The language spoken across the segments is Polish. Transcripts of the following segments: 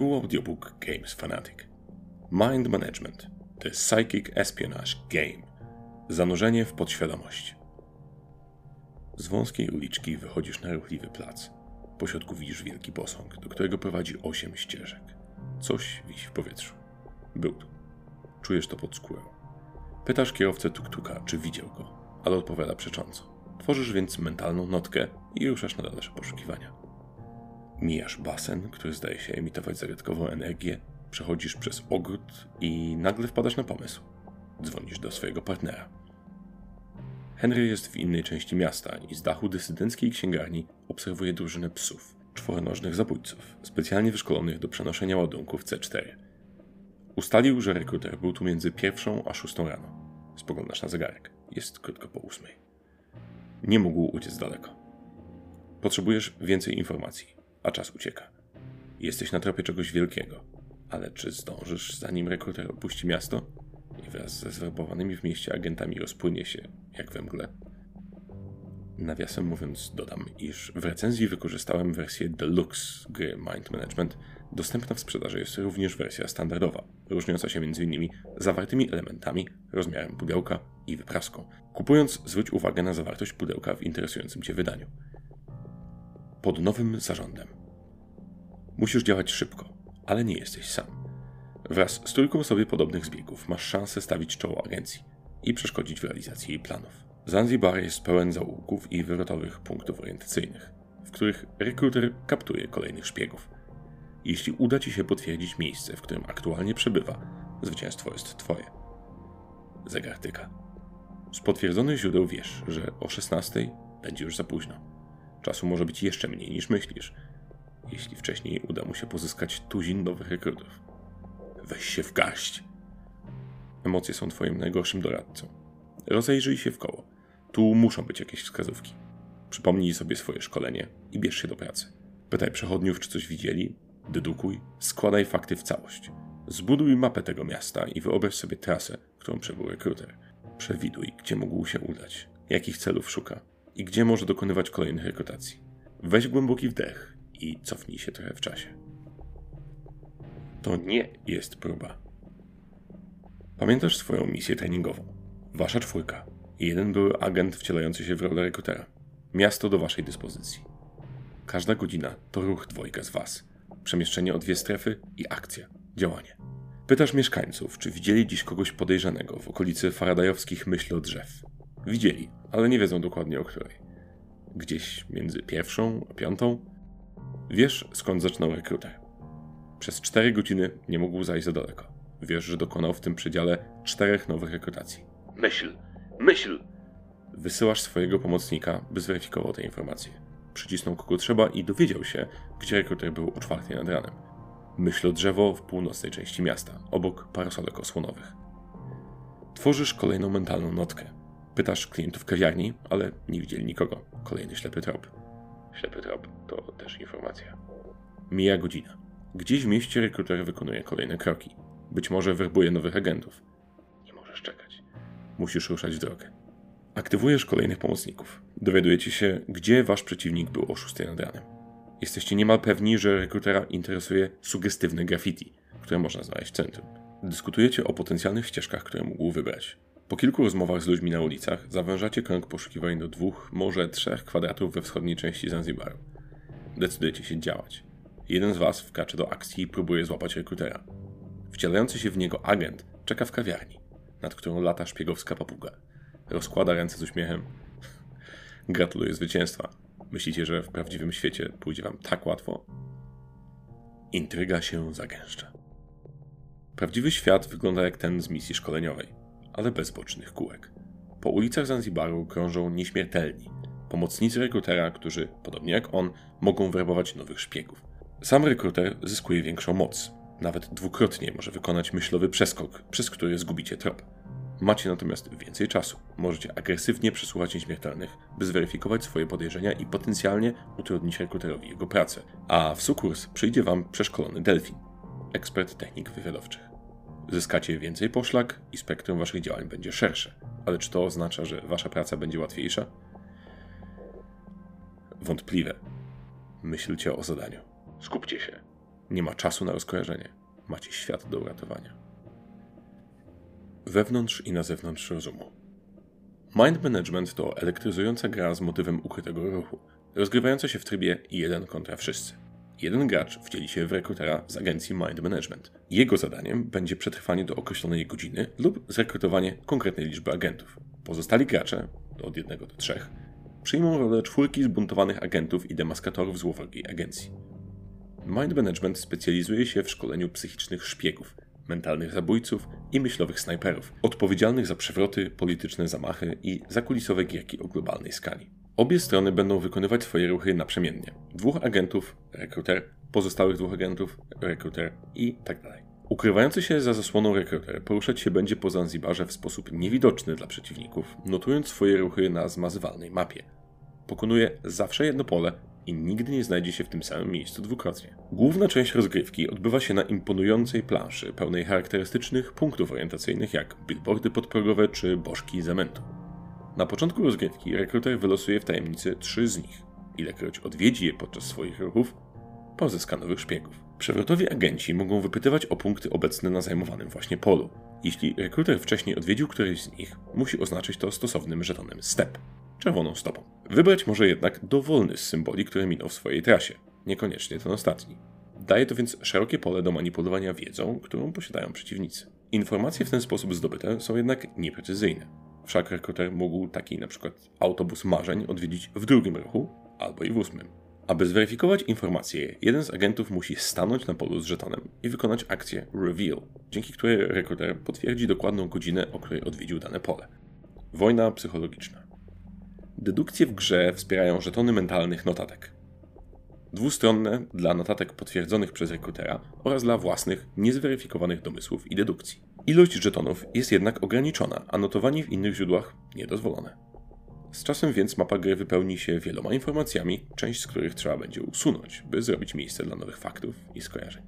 Tytuł audiobook Games Fanatic. Mind Management The Psychic Espionage Game. Zanurzenie w podświadomość. Z wąskiej uliczki wychodzisz na ruchliwy plac. Po środku widzisz wielki posąg, do którego prowadzi osiem ścieżek. Coś wisi w powietrzu. Był tu. Czujesz to pod skórą. Pytasz kierowcę tuk-tuka, czy widział go, ale odpowiada przecząco. Tworzysz więc mentalną notkę i ruszasz na dalsze poszukiwania. Mijasz basen, który zdaje się emitować zagadkową energię, przechodzisz przez ogród i nagle wpadasz na pomysł. Dzwonisz do swojego partnera. Henry jest w innej części miasta i z dachu dysydenckiej księgarni obserwuje drużynę psów, czworonożnych zabójców, specjalnie wyszkolonych do przenoszenia ładunków C4. Ustalił, że rekruter był tu między pierwszą a szóstą rano. Spoglądasz na zegarek. Jest krótko po ósmej. Nie mógł uciec daleko. Potrzebujesz więcej informacji, a czas ucieka. Jesteś na tropie czegoś wielkiego, ale czy zdążysz, zanim rekruter opuści miasto i wraz ze zwerbowanymi w mieście agentami rozpłynie się, jak we mgle? Nawiasem mówiąc, dodam, iż w recenzji wykorzystałem wersję Deluxe gry Mind Management. Dostępna w sprzedaży jest również wersja standardowa, różniąca się m.in. zawartymi elementami, rozmiarem pudełka i wypraską. Kupując, zwróć uwagę na zawartość pudełka w interesującym Cię wydaniu. Pod nowym zarządem. Musisz działać szybko, ale nie jesteś sam. Wraz z trójką sobie podobnych zbiegów masz szansę stawić czoło agencji i przeszkodzić w realizacji jej planów. Zanzibar jest pełen zaułków i wywrotowych punktów orientacyjnych, w których rekruter kaptuje kolejnych szpiegów. Jeśli uda Ci się potwierdzić miejsce, w którym aktualnie przebywa, zwycięstwo jest Twoje. Zegar tyka. Z potwierdzonych źródeł wiesz, że o 16 będzie już za późno. Czasu może być jeszcze mniej niż myślisz, jeśli wcześniej uda mu się pozyskać tuzin nowych rekrutów. Weź się w garść. Emocje są Twoim najgorszym doradcą. Rozejrzyj się w koło. Tu muszą być jakieś wskazówki. Przypomnij sobie swoje szkolenie i bierz się do pracy. Pytaj przechodniów, czy coś widzieli, dedukuj, składaj fakty w całość. Zbuduj mapę tego miasta i wyobraź sobie trasę, którą przebył rekruter. Przewiduj, gdzie mógł się udać, jakich celów szuka i gdzie może dokonywać kolejnych rekrutacji. Weź głęboki wdech i cofnij się trochę w czasie. To nie jest próba. Pamiętasz swoją misję treningową? Wasza czwórka jeden były agent wcielający się w rolę rekrutera. Miasto do waszej dyspozycji. Każda godzina to ruch dwojga z was. Przemieszczenie o dwie strefy i akcja. Działanie. Pytasz mieszkańców, czy widzieli dziś kogoś podejrzanego w okolicy faradajowskich myślodrzew. Widzieli, ale nie wiedzą dokładnie o której. Gdzieś między pierwszą a piątą? Wiesz, skąd zaczynał rekruter. Przez cztery godziny nie mógł zajść za daleko. Wiesz, że dokonał w tym przedziale czterech nowych rekrutacji. Myśl, myśl! Wysyłasz swojego pomocnika, by zweryfikował te informacje. Przycisnął kogo trzeba i dowiedział się, gdzie rekruter był o czwartej nad ranem. Myśl o drzewo w północnej części miasta, obok parasolek osłonowych. Tworzysz kolejną mentalną notkę. Pytasz klientów kawiarni, ale nie widzieli nikogo. Kolejny ślepy trop. Ślepy trop to też informacja. Mija godzina. Gdzieś w mieście rekruter wykonuje kolejne kroki. Być może werbuje nowych agentów. Nie możesz czekać. Musisz ruszać w drogę. Aktywujesz kolejnych pomocników. Dowiadujecie się, gdzie wasz przeciwnik był o 6 nad ranem. Jesteście niemal pewni, że rekrutera interesuje sugestywne graffiti, które można znaleźć w centrum. Dyskutujecie o potencjalnych ścieżkach, które mógł wybrać. Po kilku rozmowach z ludźmi na ulicach zawężacie krąg poszukiwań do dwóch, może trzech kwadratów we wschodniej części Zanzibaru. Decydujecie się działać. Jeden z was wkracza do akcji i próbuje złapać rekrutera. Wcielający się w niego agent czeka w kawiarni, nad którą lata szpiegowska papuga. Rozkłada ręce z uśmiechem. Gratuluję zwycięstwa. Myślicie, że w prawdziwym świecie pójdzie wam tak łatwo? Intryga się zagęszcza. Prawdziwy świat wygląda jak ten z misji szkoleniowej, ale bez bocznych kółek. Po ulicach Zanzibaru krążą nieśmiertelni, pomocnicy rekrutera, którzy, podobnie jak on, mogą werbować nowych szpiegów. Sam rekruter zyskuje większą moc. Nawet dwukrotnie może wykonać myślowy przeskok, przez który zgubicie trop. Macie natomiast więcej czasu. Możecie agresywnie przesłuchać nieśmiertelnych, by zweryfikować swoje podejrzenia i potencjalnie utrudnić rekruterowi jego pracę. A w sukurs przyjdzie wam przeszkolony delfin, ekspert technik wywiadowczych. Zyskacie więcej poszlak i spektrum waszych działań będzie szersze. Ale czy to oznacza, że wasza praca będzie łatwiejsza? Wątpliwe. Myślcie o zadaniu. Skupcie się. Nie ma czasu na rozkojarzenie. Macie świat do uratowania. Wewnątrz i na zewnątrz rozumu. Mind Management to elektryzująca gra z motywem ukrytego ruchu, rozgrywająca się w trybie jeden kontra wszyscy. Jeden gracz wcieli się w rekrutera z agencji Mind Management. Jego zadaniem będzie przetrwanie do określonej godziny lub zrekrutowanie konkretnej liczby agentów. Pozostali gracze, od jednego do trzech, przyjmą rolę czwórki zbuntowanych agentów i demaskatorów złowrogiej agencji. Mind Management specjalizuje się w szkoleniu psychicznych szpiegów, mentalnych zabójców i myślowych snajperów, odpowiedzialnych za przewroty, polityczne zamachy i zakulisowe gierki o globalnej skali. Obie strony będą wykonywać swoje ruchy naprzemiennie. Dwóch agentów, rekruter, pozostałych dwóch agentów, rekruter i tak dalej. Ukrywający się za zasłoną rekruter poruszać się będzie po Zanzibarze w sposób niewidoczny dla przeciwników, notując swoje ruchy na zmazywalnej mapie. Pokonuje zawsze jedno pole i nigdy nie znajdzie się w tym samym miejscu dwukrotnie. Główna część rozgrywki odbywa się na imponującej planszy, pełnej charakterystycznych punktów orientacyjnych jak billboardy podprogowe czy bożki zamętu. Na początku rozgrywki rekruter wylosuje w tajemnicy trzy z nich. Ilekroć odwiedzi je podczas swoich ruchów, pozyska nowych szpiegów. Przewrotowi agenci mogą wypytywać o punkty obecne na zajmowanym właśnie polu. Jeśli rekruter wcześniej odwiedził któryś z nich, musi oznaczyć to stosownym żetonem STEP, czerwoną stopą. Wybrać może jednak dowolny z symboli, które minął w swojej trasie, niekoniecznie ten ostatni. Daje to więc szerokie pole do manipulowania wiedzą, którą posiadają przeciwnicy. Informacje w ten sposób zdobyte są jednak nieprecyzyjne. Wszak rekruter mógł taki na przykład autobus marzeń odwiedzić w drugim ruchu albo i w ósmym. Aby zweryfikować informacje, jeden z agentów musi stanąć na polu z żetonem i wykonać akcję Reveal, dzięki której rekruter potwierdzi dokładną godzinę, o której odwiedził dane pole. Wojna psychologiczna. Dedukcje w grze wspierają żetony mentalnych notatek. Dwustronne dla notatek potwierdzonych przez rekrutera oraz dla własnych, niezweryfikowanych domysłów i dedukcji. Ilość żetonów jest jednak ograniczona, a notowanie w innych źródłach niedozwolone. Z czasem więc mapa gry wypełni się wieloma informacjami, część z których trzeba będzie usunąć, by zrobić miejsce dla nowych faktów i skojarzeń.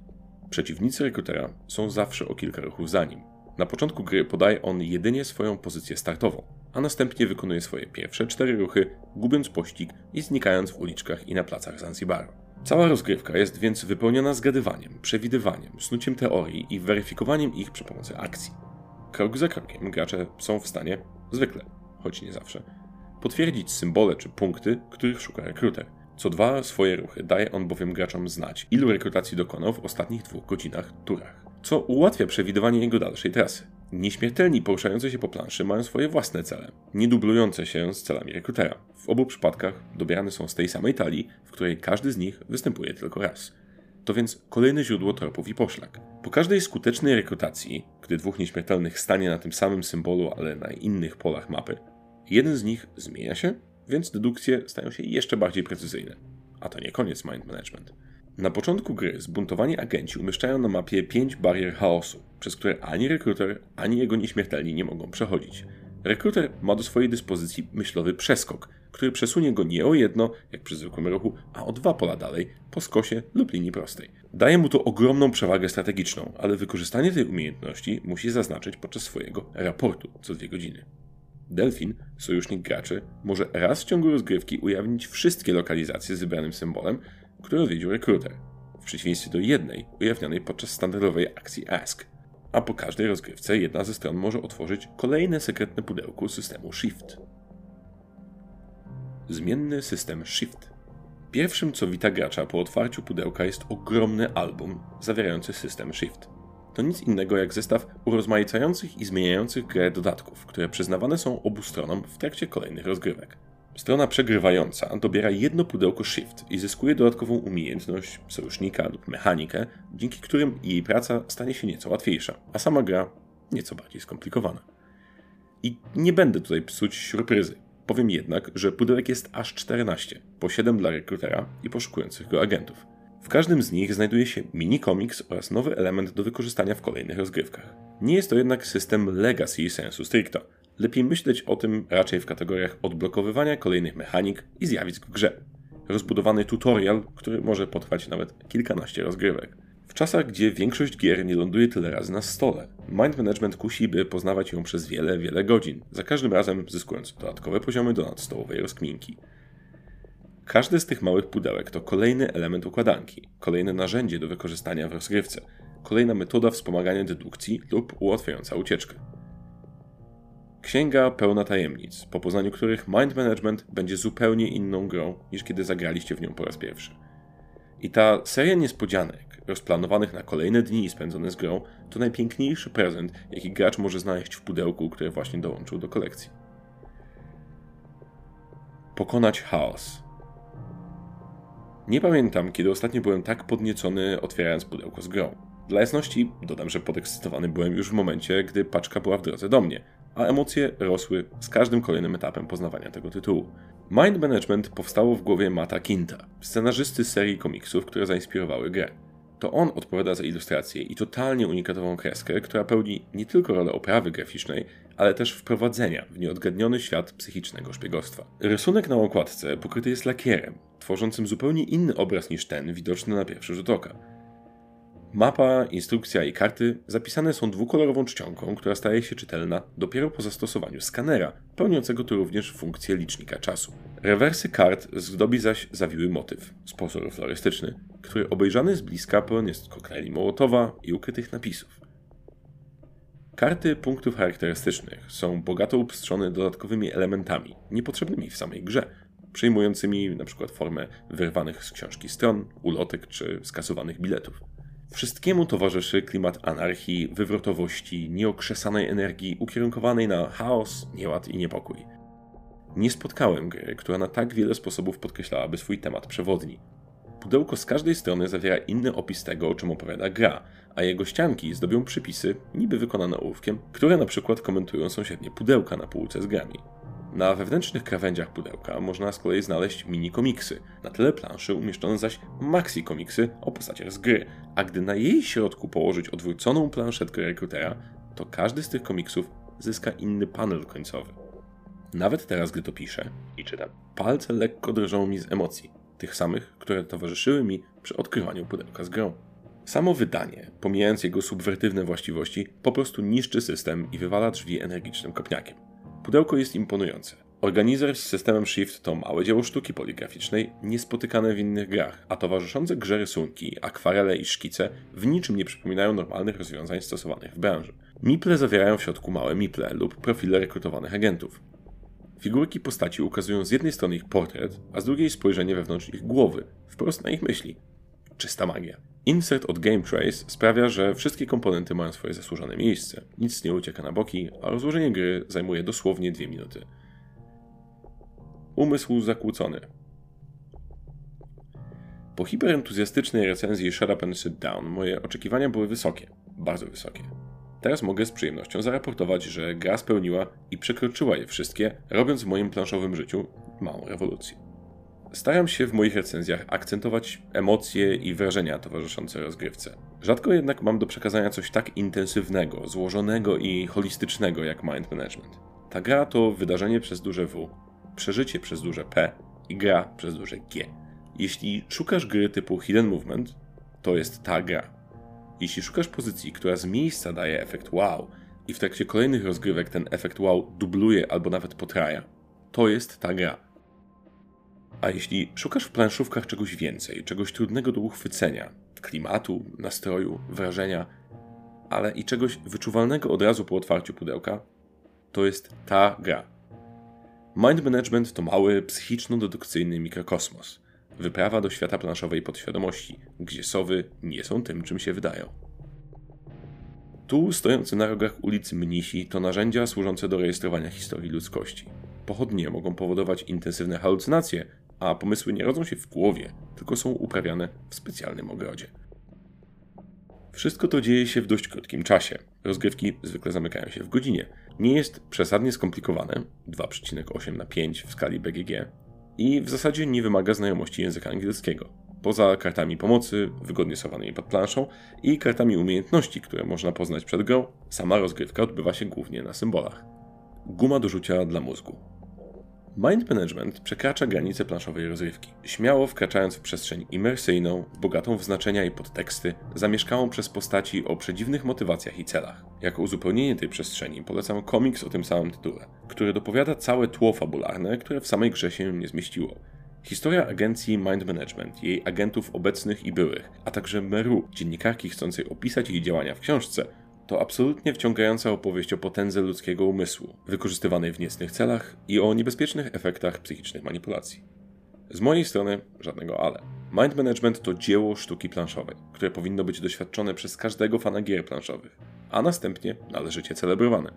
Przeciwnicy rekrutera są zawsze o kilka ruchów za nim. Na początku gry podaje on jedynie swoją pozycję startową, a następnie wykonuje swoje pierwsze cztery ruchy, gubiąc pościg i znikając w uliczkach i na placach Zanzibaru. Cała rozgrywka jest więc wypełniona zgadywaniem, przewidywaniem, snuciem teorii i weryfikowaniem ich przy pomocy akcji. Krok za krokiem gracze są w stanie, zwykle, choć nie zawsze, potwierdzić symbole czy punkty, których szuka rekruter. Co dwa swoje ruchy daje on bowiem graczom znać, ilu rekrutacji dokonał w ostatnich dwóch godzinach, turach, co ułatwia przewidywanie jego dalszej trasy. Nieśmiertelni poruszający się po planszy mają swoje własne cele, nie dublujące się z celami rekrutera. W obu przypadkach dobierane są z tej samej talii, w której każdy z nich występuje tylko raz. To więc kolejne źródło tropów i poszlak. Po każdej skutecznej rekrutacji, gdy dwóch nieśmiertelnych stanie na tym samym symbolu, ale na innych polach mapy, jeden z nich zmienia się, więc dedukcje stają się jeszcze bardziej precyzyjne. A to nie koniec mind management. Na początku gry zbuntowani agenci umieszczają na mapie 5 barier chaosu, przez które ani rekruter, ani jego nieśmiertelni nie mogą przechodzić. Rekruter ma do swojej dyspozycji myślowy przeskok, który przesunie go nie o jedno, jak przy zwykłym ruchu, a o dwa pola dalej, po skosie lub linii prostej. Daje mu to ogromną przewagę strategiczną, ale wykorzystanie tej umiejętności musi zaznaczyć podczas swojego raportu co dwie godziny. Delfin, sojusznik graczy, może raz w ciągu rozgrywki ujawnić wszystkie lokalizacje z wybranym symbolem, które odwiedził rekruter, w przeciwieństwie do jednej ujawnionej podczas standardowej akcji Ask. A po każdej rozgrywce jedna ze stron może otworzyć kolejne sekretne pudełko systemu Shift. Zmienny system Shift. Pierwszym, co wita gracza po otwarciu pudełka jest ogromny album zawierający system Shift. To nic innego jak zestaw urozmaicających i zmieniających grę dodatków, które przyznawane są obu stronom w trakcie kolejnych rozgrywek. Strona przegrywająca dobiera jedno pudełko Shift i zyskuje dodatkową umiejętność, sojusznika lub mechanikę, dzięki którym jej praca stanie się nieco łatwiejsza, a sama gra nieco bardziej skomplikowana. I nie będę tutaj psuć surpryzy. Powiem jednak, że pudełek jest aż 14, po 7 dla rekrutera i poszukujących go agentów. W każdym z nich znajduje się mini komiks oraz nowy element do wykorzystania w kolejnych rozgrywkach. Nie jest to jednak system legacy sensu stricto, lepiej myśleć o tym raczej w kategoriach odblokowywania kolejnych mechanik i zjawisk w grze. Rozbudowany tutorial, który może potrwać nawet kilkanaście rozgrywek. W czasach, gdzie większość gier nie ląduje tyle razy na stole, mind management kusi, by poznawać ją przez wiele, wiele godzin, za każdym razem zyskując dodatkowe poziomy do nadstołowej rozkminki. Każde z tych małych pudełek to kolejny element układanki, kolejne narzędzie do wykorzystania w rozgrywce, kolejna metoda wspomagania dedukcji lub ułatwiająca ucieczkę. Księga pełna tajemnic, po poznaniu których Mind Management będzie zupełnie inną grą niż kiedy zagraliście w nią po raz pierwszy. I ta seria niespodzianek, rozplanowanych na kolejne dni spędzone z grą, to najpiękniejszy prezent, jaki gracz może znaleźć w pudełku, które właśnie dołączył do kolekcji. Pokonać chaos. Nie pamiętam, kiedy ostatnio byłem tak podniecony otwierając pudełko z grą. Dla jasności dodam, że podekscytowany byłem już w momencie, gdy paczka była w drodze do mnie, a emocje rosły z każdym kolejnym etapem poznawania tego tytułu. Mind Management powstało w głowie Mata Kinta, scenarzysty serii komiksów, które zainspirowały grę. To on odpowiada za ilustrację i totalnie unikatową kreskę, która pełni nie tylko rolę oprawy graficznej, ale też wprowadzenia w nieodgadniony świat psychicznego szpiegostwa. Rysunek na okładce pokryty jest lakierem, tworzącym zupełnie inny obraz niż ten widoczny na pierwszy rzut oka. Mapa, instrukcja i karty zapisane są dwukolorową czcionką, która staje się czytelna dopiero po zastosowaniu skanera, pełniącego tu również funkcję licznika czasu. Rewersy kart zdobi zaś zawiły motyw, sposób florystyczny, który obejrzany z bliska pełen jest koktajli Mołotowa i ukrytych napisów. Karty punktów charakterystycznych są bogato upstrzone dodatkowymi elementami, niepotrzebnymi w samej grze, przyjmującymi np. formę wyrwanych z książki stron, ulotek czy skasowanych biletów. Wszystkiemu towarzyszy klimat anarchii, wywrotowości, nieokrzesanej energii ukierunkowanej na chaos, nieład i niepokój. Nie spotkałem gry, która na tak wiele sposobów podkreślałaby swój temat przewodni. Pudełko z każdej strony zawiera inny opis tego, o czym opowiada gra, a jego ścianki zdobią przypisy, niby wykonane ołówkiem, które na przykład komentują sąsiednie pudełka na półce z grami. Na wewnętrznych krawędziach pudełka można z kolei znaleźć mini komiksy, na tyle planszy umieszczone zaś maxi komiksy o postaciach z gry, a gdy na jej środku położyć odwróconą planszetkę rekrutera, to każdy z tych komiksów zyska inny panel końcowy. Nawet teraz, gdy to piszę i czytam, palce lekko drżą mi z emocji, tych samych, które towarzyszyły mi przy odkrywaniu pudełka z grą. Samo wydanie, pomijając jego subwertywne właściwości, po prostu niszczy system i wywala drzwi energicznym kopniakiem. Pudełko jest imponujące. Organizer z systemem Shift to małe dzieło sztuki poligraficznej, niespotykane w innych grach, a towarzyszące grze rysunki, akwarele i szkice w niczym nie przypominają normalnych rozwiązań stosowanych w branży. Miple zawierają w środku małe miple lub profile rekrutowanych agentów. Figurki postaci ukazują z jednej strony ich portret, a z drugiej spojrzenie wewnątrz ich głowy, wprost na ich myśli. Czysta magia. Insert od Game Trace sprawia, że wszystkie komponenty mają swoje zasłużone miejsce, nic nie ucieka na boki, a rozłożenie gry zajmuje dosłownie 2 minuty. Umysł zakłócony. Po hiperentuzjastycznej recenzji Shut Up and Sit Down moje oczekiwania były wysokie, bardzo wysokie. Teraz mogę z przyjemnością zaraportować, że gra spełniła i przekroczyła je wszystkie, robiąc w moim planszowym życiu małą rewolucję. Staram się w moich recenzjach akcentować emocje i wrażenia towarzyszące rozgrywce. Rzadko jednak mam do przekazania coś tak intensywnego, złożonego i holistycznego jak Mind Management. Ta gra to wydarzenie przez duże W, przeżycie przez duże P i gra przez duże G. Jeśli szukasz gry typu Hidden Movement, to jest ta gra. Jeśli szukasz pozycji, która z miejsca daje efekt wow i w trakcie kolejnych rozgrywek ten efekt wow dubluje albo nawet potraja, to jest ta gra. A jeśli szukasz w planszówkach czegoś więcej, czegoś trudnego do uchwycenia, klimatu, nastroju, wrażenia, ale i czegoś wyczuwalnego od razu po otwarciu pudełka, to jest ta gra. Mind Management to mały, psychiczno-dedukcyjny mikrokosmos. Wyprawa do świata planszowej podświadomości, gdzie sowy nie są tym, czym się wydają. Tu stojący na rogach ulicy mnisi to narzędzia służące do rejestrowania historii ludzkości. Pochodnie mogą powodować intensywne halucynacje, a pomysły nie rodzą się w głowie, tylko są uprawiane w specjalnym ogrodzie. Wszystko to dzieje się w dość krótkim czasie. Rozgrywki zwykle zamykają się w godzinie. Nie jest przesadnie skomplikowane 2,8 na 5 w skali BGG i w zasadzie nie wymaga znajomości języka angielskiego. Poza kartami pomocy, wygodnie schowanymi pod planszą i kartami umiejętności, które można poznać przed grą, sama rozgrywka odbywa się głównie na symbolach. Guma do rzucia dla mózgu. Mind Management przekracza granice planszowej rozrywki, śmiało wkraczając w przestrzeń imersyjną, bogatą w znaczenia i podteksty, zamieszkałą przez postaci o przedziwnych motywacjach i celach. Jako uzupełnienie tej przestrzeni polecam komiks o tym samym tytule, który dopowiada całe tło fabularne, które w samej grze się nie zmieściło. Historia agencji Mind Management, jej agentów obecnych i byłych, a także Meru, dziennikarki chcącej opisać jej działania w książce, to absolutnie wciągająca opowieść o potędze ludzkiego umysłu, wykorzystywanej w niecnych celach i o niebezpiecznych efektach psychicznych manipulacji. Z mojej strony żadnego ale. Mind Management to dzieło sztuki planszowej, które powinno być doświadczone przez każdego fana gier planszowych, a następnie należycie celebrowane.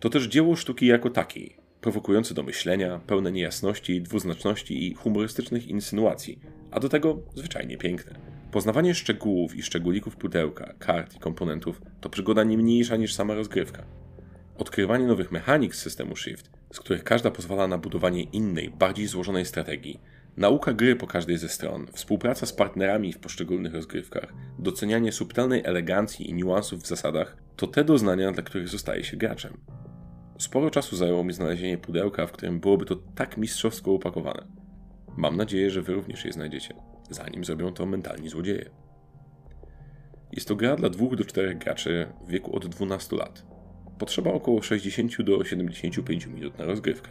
To też dzieło sztuki jako takiej, prowokujące do myślenia, pełne niejasności, dwuznaczności i humorystycznych insynuacji, a do tego zwyczajnie piękne. Poznawanie szczegółów i szczególików pudełka, kart i komponentów to przygoda nie mniejsza niż sama rozgrywka. Odkrywanie nowych mechanik z systemu Shift, z których każda pozwala na budowanie innej, bardziej złożonej strategii, nauka gry po każdej ze stron, współpraca z partnerami w poszczególnych rozgrywkach, docenianie subtelnej elegancji i niuansów w zasadach to te doznania, dla których zostaje się graczem. Sporo czasu zajęło mi znalezienie pudełka, w którym byłoby to tak mistrzowsko upakowane. Mam nadzieję, że wy również je znajdziecie, zanim zrobią to mentalni złodzieje. Jest to gra dla 2 do 4 graczy w wieku od 12 lat. Potrzeba około 60 do 75 minut na rozgrywkę.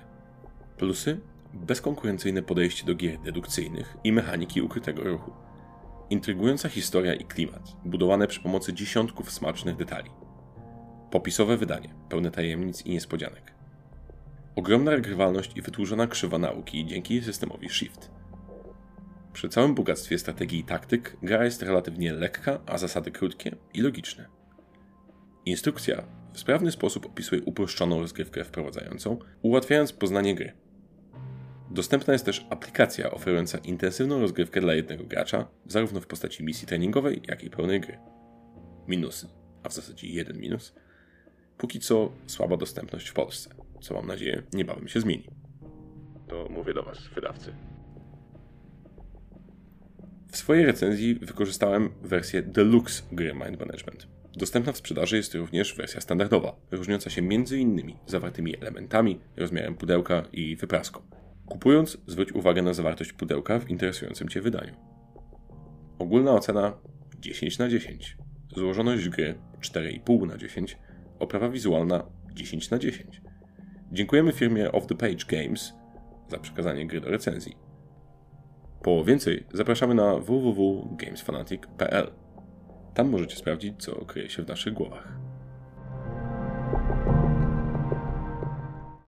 Plusy? Bezkonkurencyjne podejście do gier dedukcyjnych i mechaniki ukrytego ruchu. Intrygująca historia i klimat, budowane przy pomocy dziesiątków smacznych detali. Popisowe wydanie, pełne tajemnic i niespodzianek. Ogromna regrywalność i wytłużona krzywa nauki dzięki systemowi Shift. Przy całym bogactwie strategii i taktyk, gra jest relatywnie lekka, a zasady krótkie i logiczne. Instrukcja w sprawny sposób opisuje uproszczoną rozgrywkę wprowadzającą, ułatwiając poznanie gry. Dostępna jest też aplikacja oferująca intensywną rozgrywkę dla jednego gracza, zarówno w postaci misji treningowej, jak i pełnej gry. Minusy, a w zasadzie jeden minus. Póki co słaba dostępność w Polsce, co mam nadzieję niebawem się zmieni. To mówię do Was, wydawcy. W swojej recenzji wykorzystałem wersję Deluxe gry Mind Management. Dostępna w sprzedaży jest również wersja standardowa, różniąca się m.in. zawartymi elementami, rozmiarem pudełka i wypraską. Kupując, zwróć uwagę na zawartość pudełka w interesującym Cię wydaniu. Ogólna ocena 10 na 10. Złożoność gry 4,5 na 10. Oprawa wizualna 10 na 10. Dziękujemy firmie Off the Page Games za przekazanie gry do recenzji. Po więcej zapraszamy na www.gamesfanatic.pl. Tam możecie sprawdzić, co kryje się w naszych głowach.